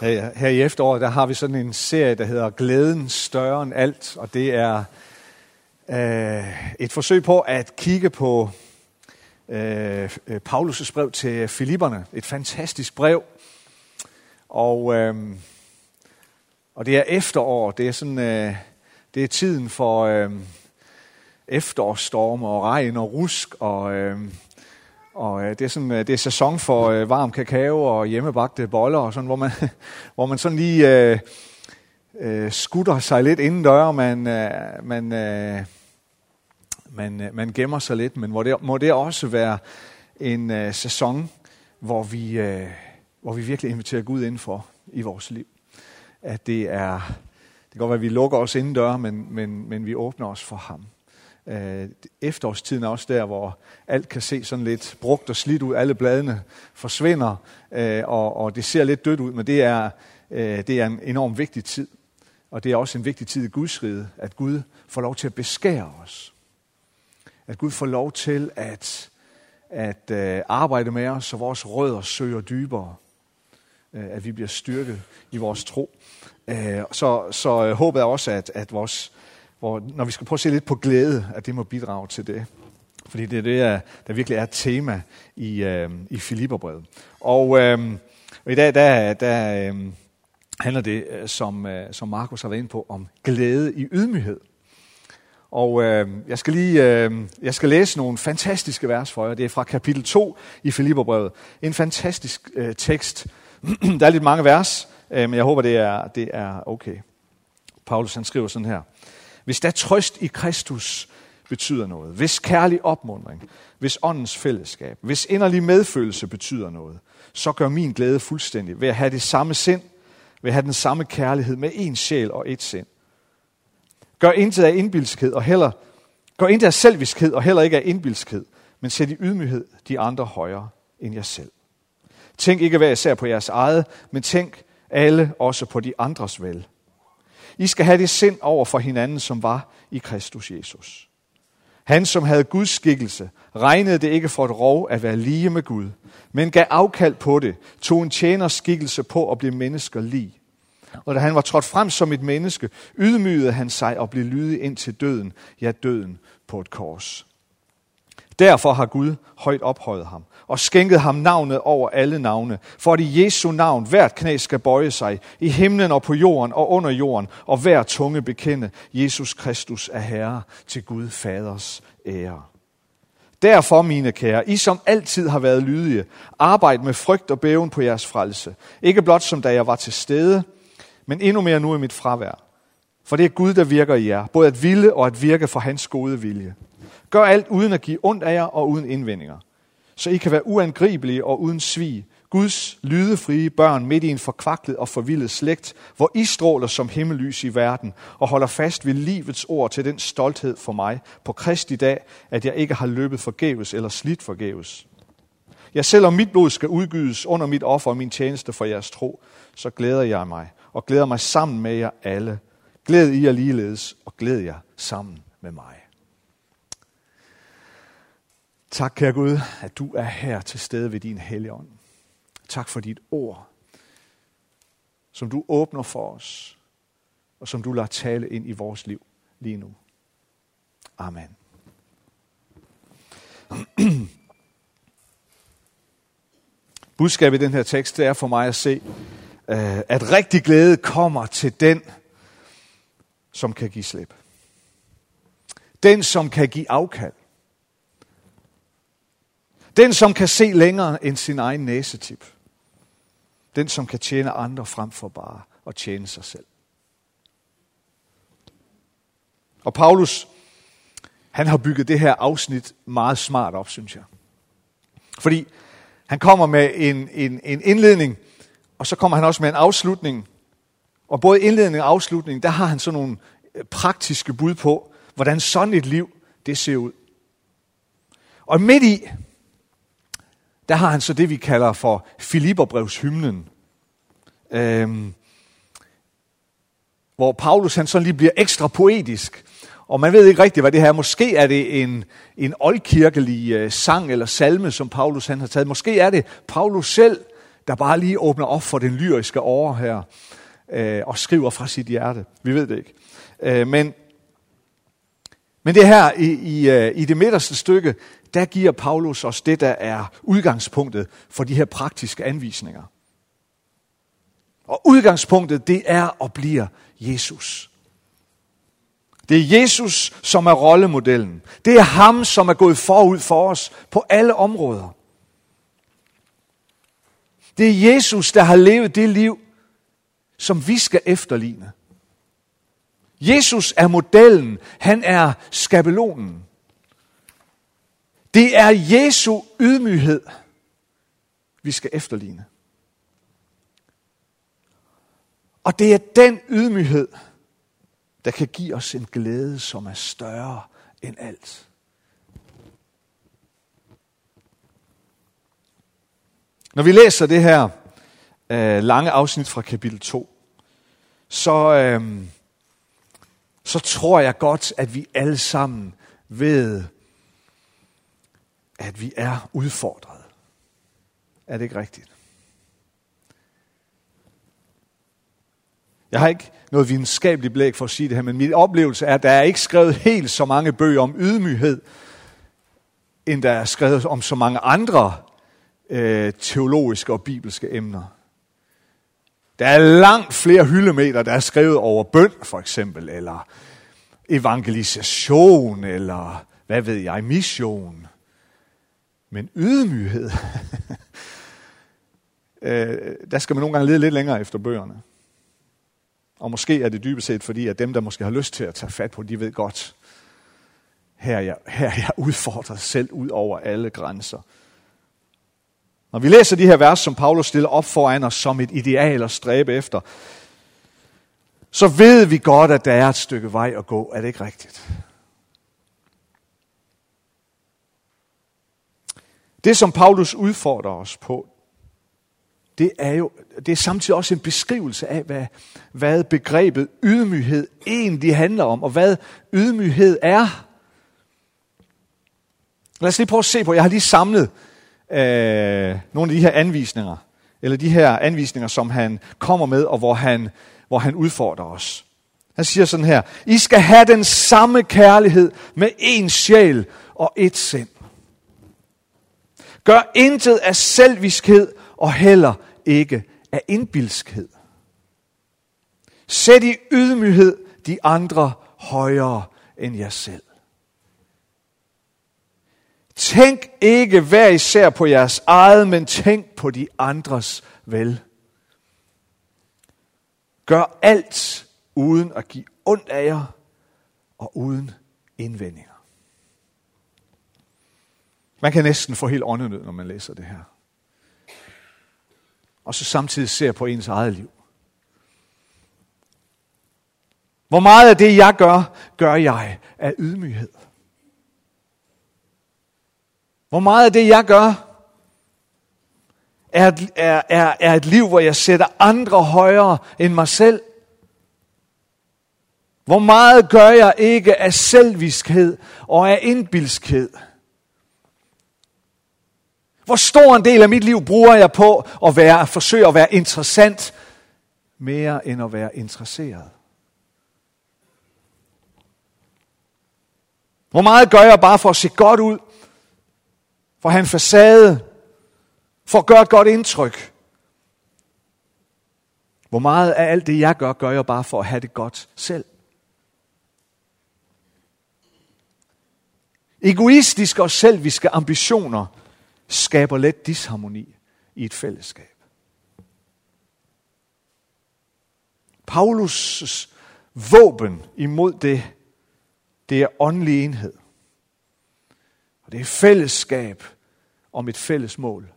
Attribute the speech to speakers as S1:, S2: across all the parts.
S1: Her, her i efteråret, der har vi sådan en serie, der hedder Glæden større end alt, og det er øh, et forsøg på at kigge på øh, Paulus' brev til Filipperne. Et fantastisk brev. Og, øh, og det er efterår, det er sådan, øh, det er tiden for øh, efterårsstorme og regn og rusk og... Øh, og øh, det, er sådan, øh, det er sæson for øh, varm kakao og hjemmebagte boller, og sådan, hvor, man, hvor man sådan lige øh, øh, skutter sig lidt indendør, man, øh, man, øh, man, øh, man gemmer sig lidt, men hvor det, må det også være en øh, sæson, hvor vi, øh, hvor vi virkelig inviterer Gud indenfor i vores liv. At det er, det kan godt være, at vi lukker os inden døren, men, men, men vi åbner os for ham. Øh, efterårstiden er også der, hvor alt kan se sådan lidt brugt og slidt ud. Alle bladene forsvinder, øh, og, og det ser lidt dødt ud, men det er, øh, det er en enorm vigtig tid. Og det er også en vigtig tid i Guds rige, at Gud får lov til at beskære os. At Gud får lov til at, at øh, arbejde med os, så vores rødder søger dybere. Øh, at vi bliver styrket i vores tro. Øh, så, så håbet er også, at, at vores hvor, når vi skal prøve at se lidt på glæde, at det må bidrage til det. Fordi det er det, der virkelig er et tema i, øh, i Filipperbrevet. Og, øh, og i dag, der, der øh, handler det, øh, som, øh, som Markus har været inde på, om glæde i ydmyghed. Og øh, jeg skal lige øh, jeg skal læse nogle fantastiske vers for jer. Det er fra kapitel 2 i Filipperbrevet. En fantastisk øh, tekst. der er lidt mange vers, øh, men jeg håber, det er, det er okay. Paulus han skriver sådan her. Hvis der trøst i Kristus betyder noget, hvis kærlig opmundring, hvis åndens fællesskab, hvis inderlig medfølelse betyder noget, så gør min glæde fuldstændig ved at have det samme sind, ved at have den samme kærlighed med én sjæl og ét sind. Gør intet af indbilskhed og heller, gør intet af selviskhed og heller ikke af indbilskhed, men sæt i ydmyghed de andre højere end jer selv. Tænk ikke hver især på jeres eget, men tænk alle også på de andres vel. I skal have det sind over for hinanden, som var i Kristus Jesus. Han, som havde Guds skikkelse, regnede det ikke for et rov at være lige med Gud, men gav afkald på det, tog en tjeners skikkelse på at blive mennesker lige. Og da han var trådt frem som et menneske, ydmygede han sig og blev lydig ind til døden, ja døden på et kors. Derfor har Gud højt ophøjet ham og skænket ham navnet over alle navne, for at i Jesu navn hvert knæ skal bøje sig, i himlen og på jorden og under jorden, og hver tunge bekende, Jesus Kristus er Herre til Gud Faders ære. Derfor, mine kære, I som altid har været lydige, arbejd med frygt og bæven på jeres frelse. Ikke blot som da jeg var til stede, men endnu mere nu i mit fravær. For det er Gud, der virker i jer, både at ville og at virke for hans gode vilje. Gør alt uden at give ondt af jer og uden indvendinger så I kan være uangribelige og uden svig. Guds lydefrie børn midt i en forkvaklet og forvildet slægt, hvor I stråler som himmellys i verden og holder fast ved livets ord til den stolthed for mig på Kristi dag, at jeg ikke har løbet forgæves eller slidt forgæves. Ja, selvom mit blod skal udgydes under mit offer og min tjeneste for jeres tro, så glæder jeg mig og glæder mig sammen med jer alle. Glæd I jer ligeledes og glæd jer sammen med mig. Tak, kære Gud, at du er her til stede ved din hellige ånd. Tak for dit ord, som du åbner for os, og som du lader tale ind i vores liv lige nu. Amen. Budskabet i den her tekst, det er for mig at se, øh, at rigtig glæde kommer til den, som kan give slip. Den, som kan give afkald. Den, som kan se længere end sin egen næsetip. Den, som kan tjene andre frem for bare at tjene sig selv. Og Paulus, han har bygget det her afsnit meget smart op, synes jeg. Fordi han kommer med en, en, en indledning, og så kommer han også med en afslutning. Og både indledning og afslutning, der har han sådan nogle øh, praktiske bud på, hvordan sådan et liv, det ser ud. Og midt i, der har han så det, vi kalder for Filipperbrevshymnen. Øhm, hvor Paulus han sådan lige bliver ekstra poetisk. Og man ved ikke rigtigt, hvad det her er. Måske er det en, en oldkirkelig øh, sang eller salme, som Paulus han har taget. Måske er det Paulus selv der bare lige åbner op for den lyriske åre her, øh, og skriver fra sit hjerte. Vi ved det ikke. Øh, men, men det her i, i, øh, i det midterste stykke, der giver Paulus os det, der er udgangspunktet for de her praktiske anvisninger. Og udgangspunktet, det er og bliver Jesus. Det er Jesus, som er rollemodellen. Det er ham, som er gået forud for os på alle områder. Det er Jesus, der har levet det liv, som vi skal efterligne. Jesus er modellen. Han er skabelonen. Det er Jesu ydmyghed, vi skal efterligne. Og det er den ydmyghed, der kan give os en glæde, som er større end alt. Når vi læser det her øh, lange afsnit fra kapitel 2, så, øh, så tror jeg godt, at vi alle sammen ved, at vi er udfordret. Er det ikke rigtigt? Jeg har ikke noget videnskabeligt blæk for at sige det her, men min oplevelse er, at der er ikke skrevet helt så mange bøger om ydmyghed, end der er skrevet om så mange andre øh, teologiske og bibelske emner. Der er langt flere hyldemeter, der er skrevet over bøn, for eksempel, eller evangelisation, eller hvad ved jeg, mission. Men ydmyghed, øh, der skal man nogle gange lede lidt længere efter bøgerne. Og måske er det dybest set fordi, at dem, der måske har lyst til at tage fat på, de ved godt, her er jeg, her er jeg udfordret selv ud over alle grænser. Når vi læser de her vers, som Paulus stiller op foran os som et ideal at stræbe efter, så ved vi godt, at der er et stykke vej at gå. Er det ikke rigtigt? Det, som Paulus udfordrer os på, det er jo det er samtidig også en beskrivelse af, hvad, hvad begrebet ydmyghed egentlig handler om, og hvad ydmyghed er. Lad os lige prøve at se på, jeg har lige samlet øh, nogle af de her anvisninger, eller de her anvisninger, som han kommer med, og hvor han, hvor han udfordrer os. Han siger sådan her, I skal have den samme kærlighed med én sjæl og et sind. Gør intet af selviskhed og heller ikke af indbilskhed. Sæt i ydmyghed de andre højere end jer selv. Tænk ikke hver især på jeres eget, men tænk på de andres vel. Gør alt uden at give ondt af jer og uden indvendinger. Man kan næsten få helt åndenød, når man læser det her og så samtidig ser på ens eget liv. Hvor meget af det, jeg gør, gør jeg af ydmyghed? Hvor meget af det, jeg gør, er, er, er, er et liv, hvor jeg sætter andre højere end mig selv? Hvor meget gør jeg ikke af selviskhed og af indbilskhed? Hvor stor en del af mit liv bruger jeg på at, være, at forsøge at være interessant, mere end at være interesseret? Hvor meget gør jeg bare for at se godt ud? For at have en facade? For at gøre et godt indtryk? Hvor meget af alt det, jeg gør, gør jeg bare for at have det godt selv? Egoistiske og selviske ambitioner skaber let disharmoni i et fællesskab. Paulus' våben imod det, det er åndelig enhed. Og det er fællesskab om et fælles mål.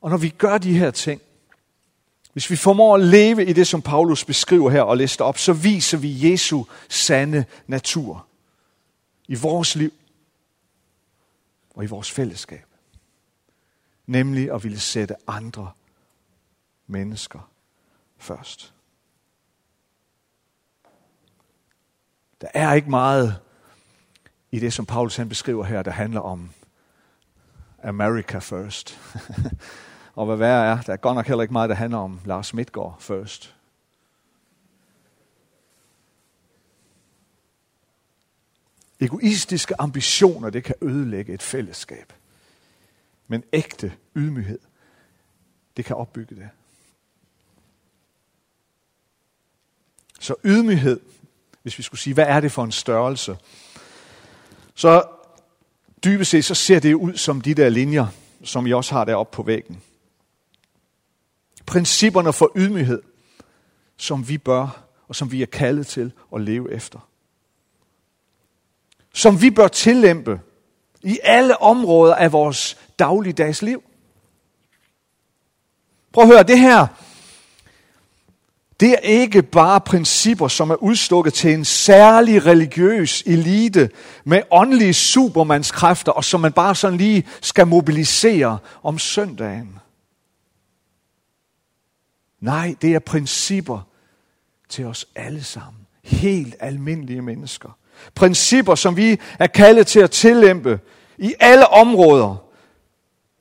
S1: Og når vi gør de her ting, hvis vi formår at leve i det, som Paulus beskriver her og lister op, så viser vi Jesu sande natur i vores liv og i vores fællesskab. Nemlig at ville sætte andre mennesker først. Der er ikke meget i det, som Paulus han beskriver her, der handler om America first. og hvad værre er, der er godt nok heller ikke meget, der handler om Lars Midtgaard first. Egoistiske ambitioner, det kan ødelægge et fællesskab. Men ægte ydmyghed, det kan opbygge det. Så ydmyghed, hvis vi skulle sige, hvad er det for en størrelse? Så dybest set, så ser det ud som de der linjer, som I også har deroppe på væggen. Principperne for ydmyghed, som vi bør, og som vi er kaldet til at leve efter. Som vi bør tillæmpe i alle områder af vores dagligdags liv. Prøv at høre, det her, det er ikke bare principper, som er udstukket til en særlig religiøs elite med åndelige supermandskræfter, og som man bare sådan lige skal mobilisere om søndagen. Nej, det er principper til os alle sammen. Helt almindelige mennesker. Principper, som vi er kaldet til at tillæmpe i alle områder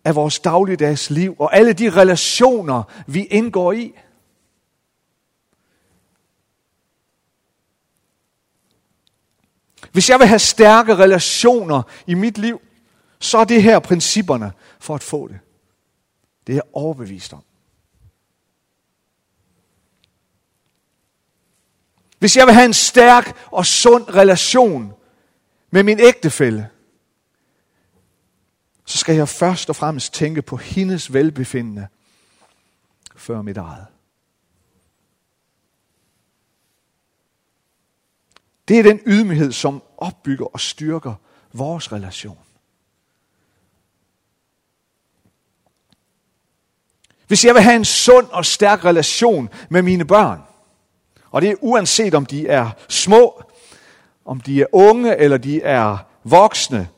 S1: af vores dagligdags liv og alle de relationer, vi indgår i. Hvis jeg vil have stærke relationer i mit liv, så er det her principperne for at få det. Det er jeg overbevist om. Hvis jeg vil have en stærk og sund relation med min ægtefælle, så skal jeg først og fremmest tænke på hendes velbefindende før mit eget. Det er den ydmyghed, som opbygger og styrker vores relation. Hvis jeg vil have en sund og stærk relation med mine børn, og det er uanset om de er små, om de er unge eller de er voksne,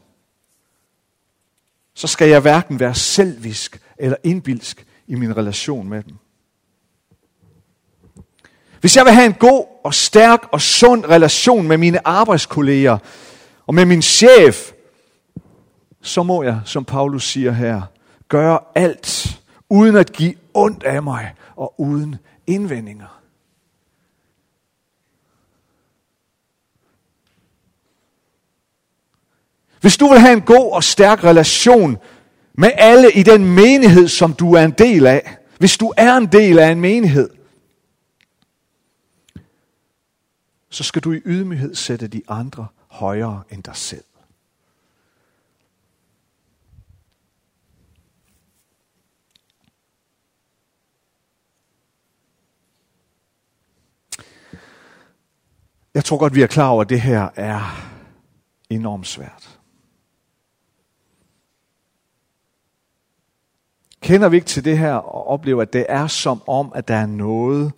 S1: så skal jeg hverken være selvisk eller indbilsk i min relation med dem. Hvis jeg vil have en god og stærk og sund relation med mine arbejdskolleger og med min chef, så må jeg, som Paulus siger her, gøre alt uden at give ondt af mig og uden indvendinger. Hvis du vil have en god og stærk relation med alle i den menighed, som du er en del af, hvis du er en del af en menighed, så skal du i ydmyghed sætte de andre højere end dig selv. Jeg tror godt, vi er klar over, at det her er enormt svært. Kender vi ikke til det her og oplever, at det er som om, at der er noget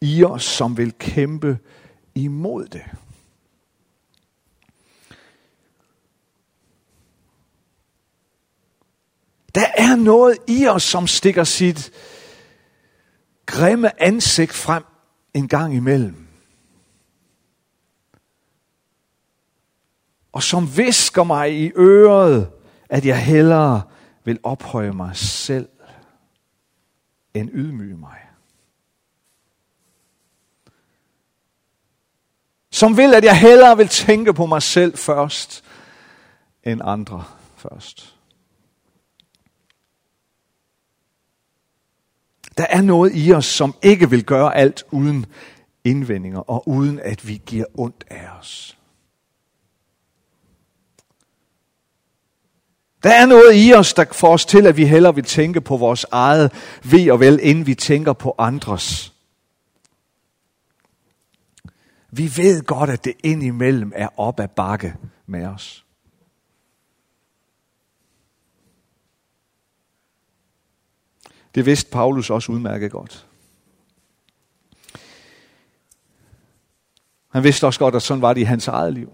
S1: i os, som vil kæmpe imod det. Der er noget i os, som stikker sit grimme ansigt frem en gang imellem. Og som visker mig i øret, at jeg hellere vil ophøje mig selv, end ydmyge mig. Som vil, at jeg hellere vil tænke på mig selv først, end andre først. Der er noget i os, som ikke vil gøre alt uden indvendinger og uden at vi giver ondt af os. Der er noget i os, der får os til, at vi hellere vil tænke på vores eget ved og vel, inden vi tænker på andres. Vi ved godt, at det indimellem er op ad bakke med os. Det vidste Paulus også udmærket godt. Han vidste også godt, at sådan var det i hans eget liv.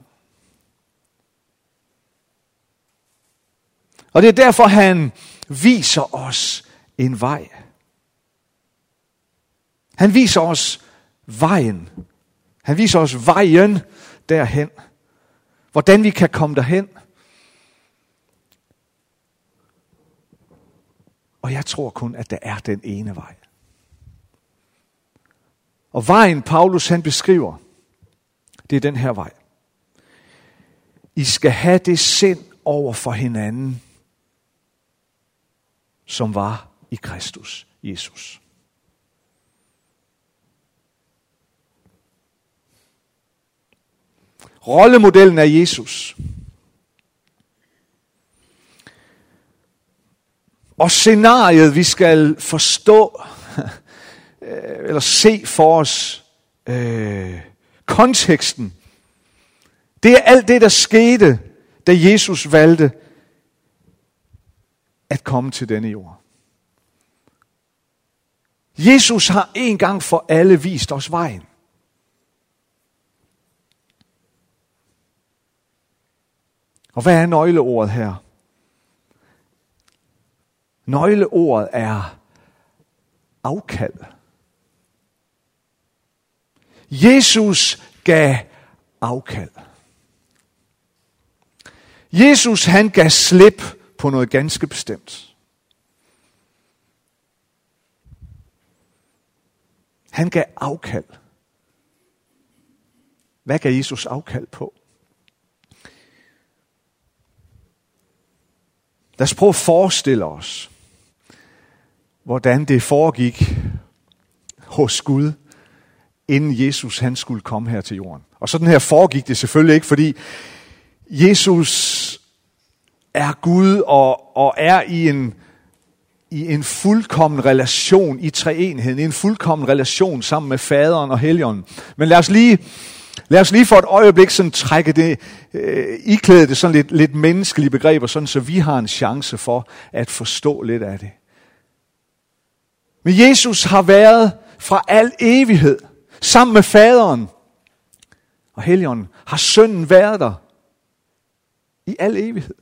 S1: Og det er derfor, han viser os en vej. Han viser os vejen han viser os vejen derhen, hvordan vi kan komme derhen. Og jeg tror kun, at der er den ene vej. Og vejen, Paulus han beskriver, det er den her vej. I skal have det sind over for hinanden, som var i Kristus Jesus. Rollemodellen er Jesus. Og scenariet, vi skal forstå, eller se for os, øh, konteksten, det er alt det, der skete, da Jesus valgte at komme til denne jord. Jesus har en gang for alle vist os vejen. Og hvad er nøgleordet her? Nøgleordet er afkald. Jesus gav afkald. Jesus han gav slip på noget ganske bestemt. Han gav afkald. Hvad gav Jesus afkald på? Lad os prøve at forestille os, hvordan det foregik hos Gud, inden Jesus han skulle komme her til jorden. Og sådan her foregik det selvfølgelig ikke, fordi Jesus er Gud og, og er i en, i en fuldkommen relation i treenheden, i en fuldkommen relation sammen med faderen og helligånden. Men lad os lige, lad os lige for et øjeblik sådan trække det, øh, iklæde det sådan lidt, lidt menneskelige begreber, sådan så vi har en chance for at forstå lidt af det. Men Jesus har været fra al evighed sammen med faderen og helligånden. Har sønnen været der i al evighed.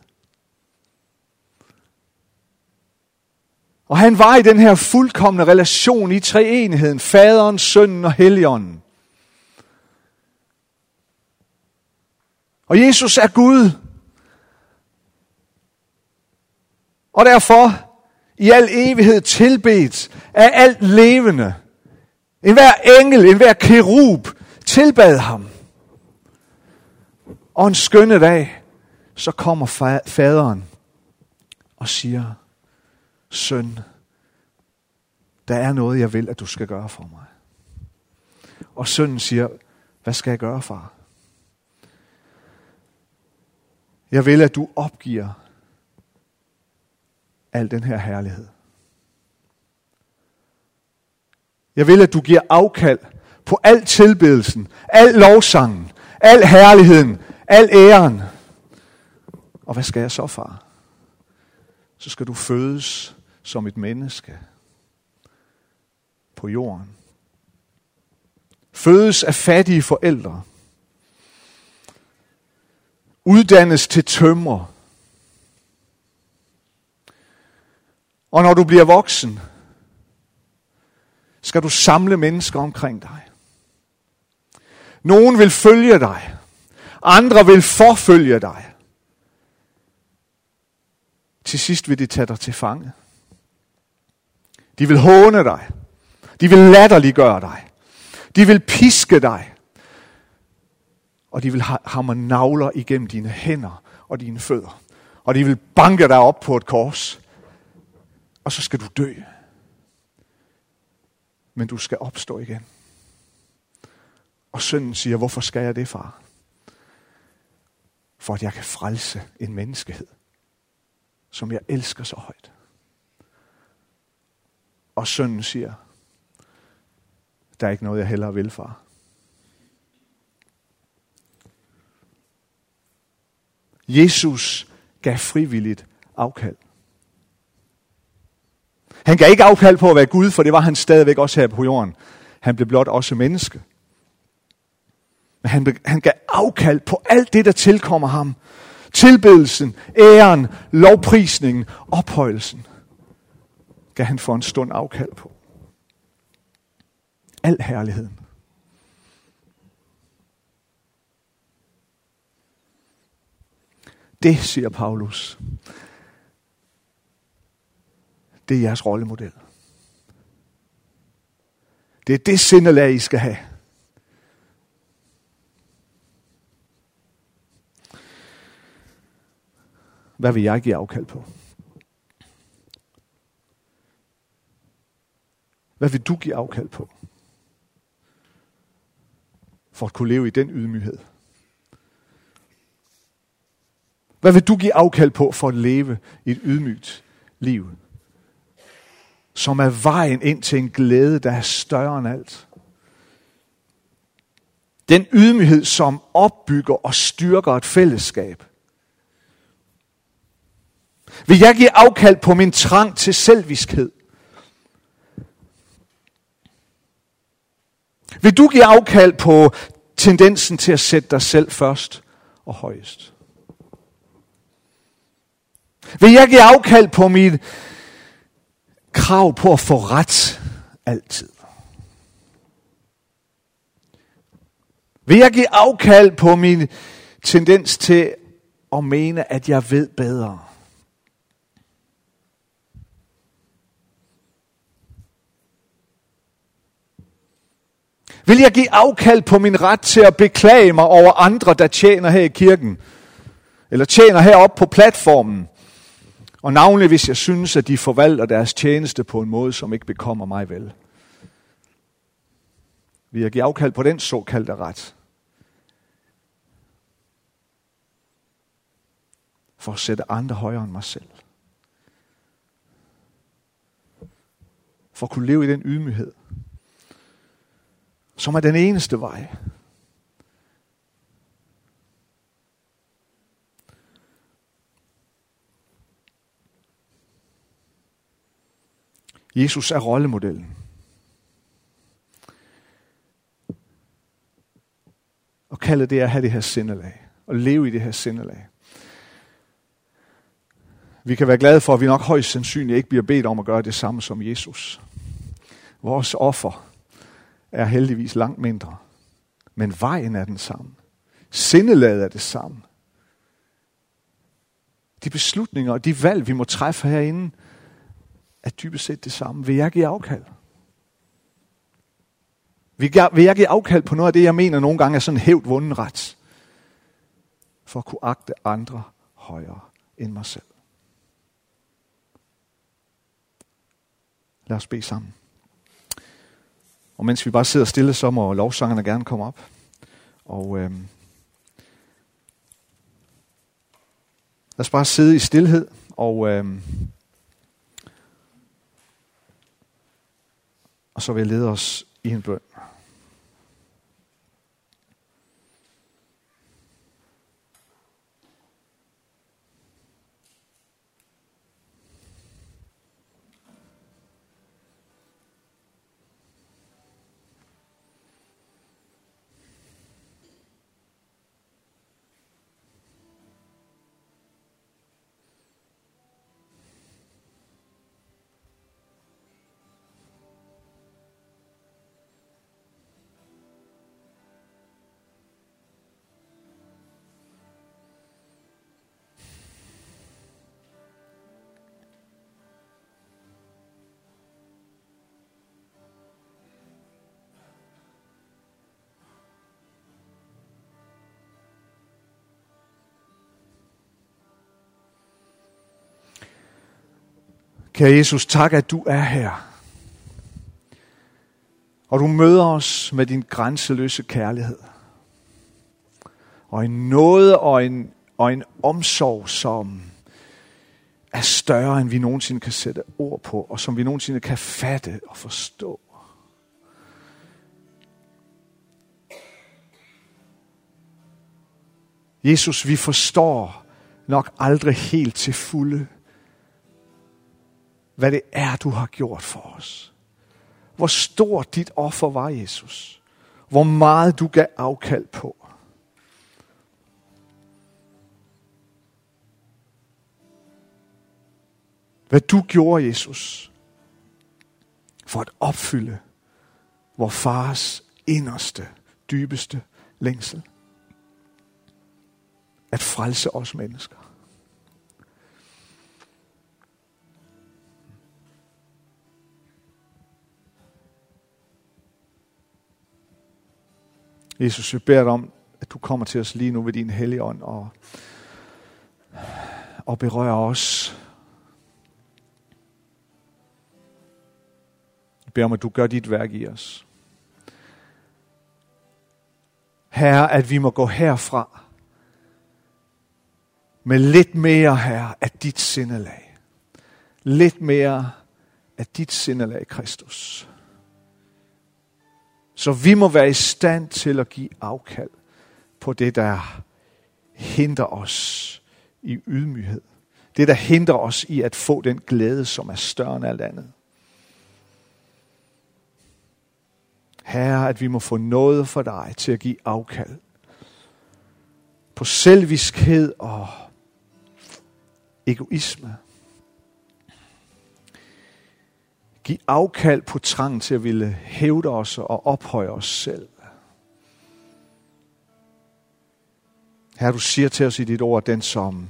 S1: Og han var i den her fuldkommende relation i treenigheden, faderen, sønnen og helligånden. Og Jesus er Gud. Og derfor i al evighed tilbedt af alt levende. En hver engel, en hver kerub tilbad ham. Og en skønne dag, så kommer faderen og siger, søn, der er noget, jeg vil, at du skal gøre for mig. Og sønnen siger, hvad skal jeg gøre, far? Jeg vil, at du opgiver al den her herlighed. Jeg vil, at du giver afkald på al tilbedelsen, al lovsangen, al herligheden, al æren. Og hvad skal jeg så, far? Så skal du fødes som et menneske på jorden. Fødes af fattige forældre. Uddannes til tømmer. Og når du bliver voksen, skal du samle mennesker omkring dig. Nogen vil følge dig. Andre vil forfølge dig. Til sidst vil de tage dig til fange. De vil håne dig. De vil latterliggøre dig. De vil piske dig. Og de vil hamre navler igennem dine hænder og dine fødder. Og de vil banke dig op på et kors. Og så skal du dø. Men du skal opstå igen. Og sønnen siger, hvorfor skal jeg det, far? For at jeg kan frelse en menneskehed, som jeg elsker så højt. Og sønnen siger, der er ikke noget, jeg hellere vil, far. Jesus gav frivilligt afkald. Han gav ikke afkald på at være Gud, for det var han stadigvæk også her på jorden. Han blev blot også menneske. Men han, han gav afkald på alt det, der tilkommer ham. Tilbedelsen, æren, lovprisningen, ophøjelsen gav han for en stund afkald på. Al herligheden. Det, siger Paulus, det er jeres rollemodel. Det er det sindelag, I skal have. Hvad vil jeg give afkald på? Hvad vil du give afkald på? For at kunne leve i den ydmyghed. Hvad vil du give afkald på for at leve et ydmygt liv? Som er vejen ind til en glæde, der er større end alt. Den ydmyghed, som opbygger og styrker et fællesskab. Vil jeg give afkald på min trang til selviskhed? Vil du give afkald på tendensen til at sætte dig selv først og højest? Vil jeg give afkald på mit krav på at få ret altid? Vil jeg give afkald på min tendens til at mene, at jeg ved bedre? Vil jeg give afkald på min ret til at beklage mig over andre, der tjener her i kirken? Eller tjener heroppe på platformen? Og navnlig hvis jeg synes, at de forvalter deres tjeneste på en måde, som ikke bekommer mig vel. Vi har givet afkald på den såkaldte ret? For at sætte andre højere end mig selv. For at kunne leve i den ydmyghed, som er den eneste vej. Jesus er rollemodellen. Og kaldet det at have det her sindelag. Og leve i det her sindelag. Vi kan være glade for, at vi nok højst sandsynligt ikke bliver bedt om at gøre det samme som Jesus. Vores offer er heldigvis langt mindre. Men vejen er den samme. Sindelaget er det samme. De beslutninger og de valg, vi må træffe herinde, er dybest set det samme. Vil jeg give afkald? Vil jeg, vil jeg give afkald på noget af det, jeg mener nogle gange er sådan hævd vunden ret? For at kunne agte andre højere end mig selv. Lad os bede sammen. Og mens vi bare sidder stille, så må lovsangerne gerne komme op. Og øh, lad os bare sidde i stillhed og øh, og så vil jeg lede os i en bøn. Kære Jesus, tak at du er her. Og du møder os med din grænseløse kærlighed. Og en nåde og en, og en omsorg, som er større, end vi nogensinde kan sætte ord på, og som vi nogensinde kan fatte og forstå. Jesus, vi forstår nok aldrig helt til fulde, hvad det er, du har gjort for os. Hvor stort dit offer var, Jesus. Hvor meget du gav afkald på. Hvad du gjorde, Jesus, for at opfylde vor fars inderste, dybeste længsel. At frelse os mennesker. Jesus, vi beder dig om, at du kommer til os lige nu ved din hellige ånd og, og berører os. Jeg beder om, at du gør dit værk i os. Herre, at vi må gå herfra med lidt mere, Herre, af dit sindelag. Lidt mere af dit sindelag, Kristus. Så vi må være i stand til at give afkald på det, der hindrer os i ydmyghed. Det, der hindrer os i at få den glæde, som er større end alt andet. Herre, at vi må få noget for dig til at give afkald på selviskhed og egoisme. Give afkald på trang til at ville hævde os og ophøje os selv. Her du siger til os i dit ord, den som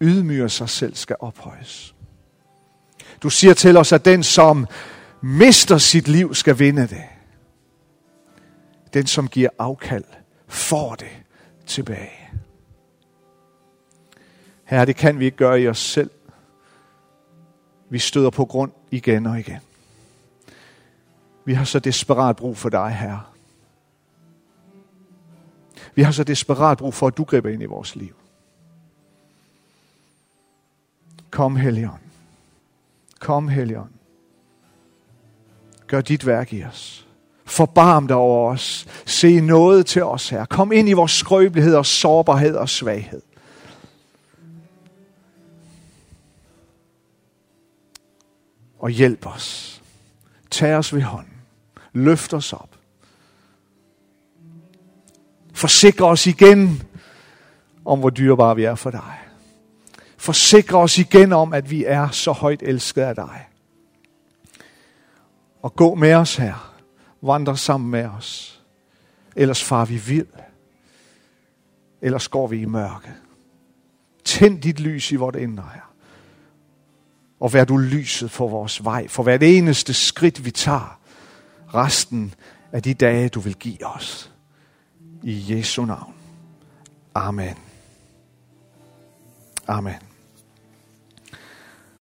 S1: ydmyger sig selv skal ophøjes. Du siger til os, at den som mister sit liv skal vinde det. Den som giver afkald får det tilbage. Herre, det kan vi ikke gøre i os selv. Vi støder på grund igen og igen. Vi har så desperat brug for dig, Herre. Vi har så desperat brug for, at du griber ind i vores liv. Kom, Helion. Kom, Helion. Gør dit værk i os. Forbarm dig over os. Se noget til os, her. Kom ind i vores skrøbelighed og sårbarhed og svaghed. Og hjælp os. Tag os ved hånden. Løft os op. Forsikre os igen om, hvor dyrebare vi er for dig. Forsikre os igen om, at vi er så højt elsket af dig. Og gå med os her. Vandre sammen med os. Ellers far vi vild. Ellers går vi i mørke. Tænd dit lys i vort indre her og vær du lyset for vores vej, for hvert eneste skridt, vi tager, resten af de dage, du vil give os. I Jesu navn. Amen. Amen.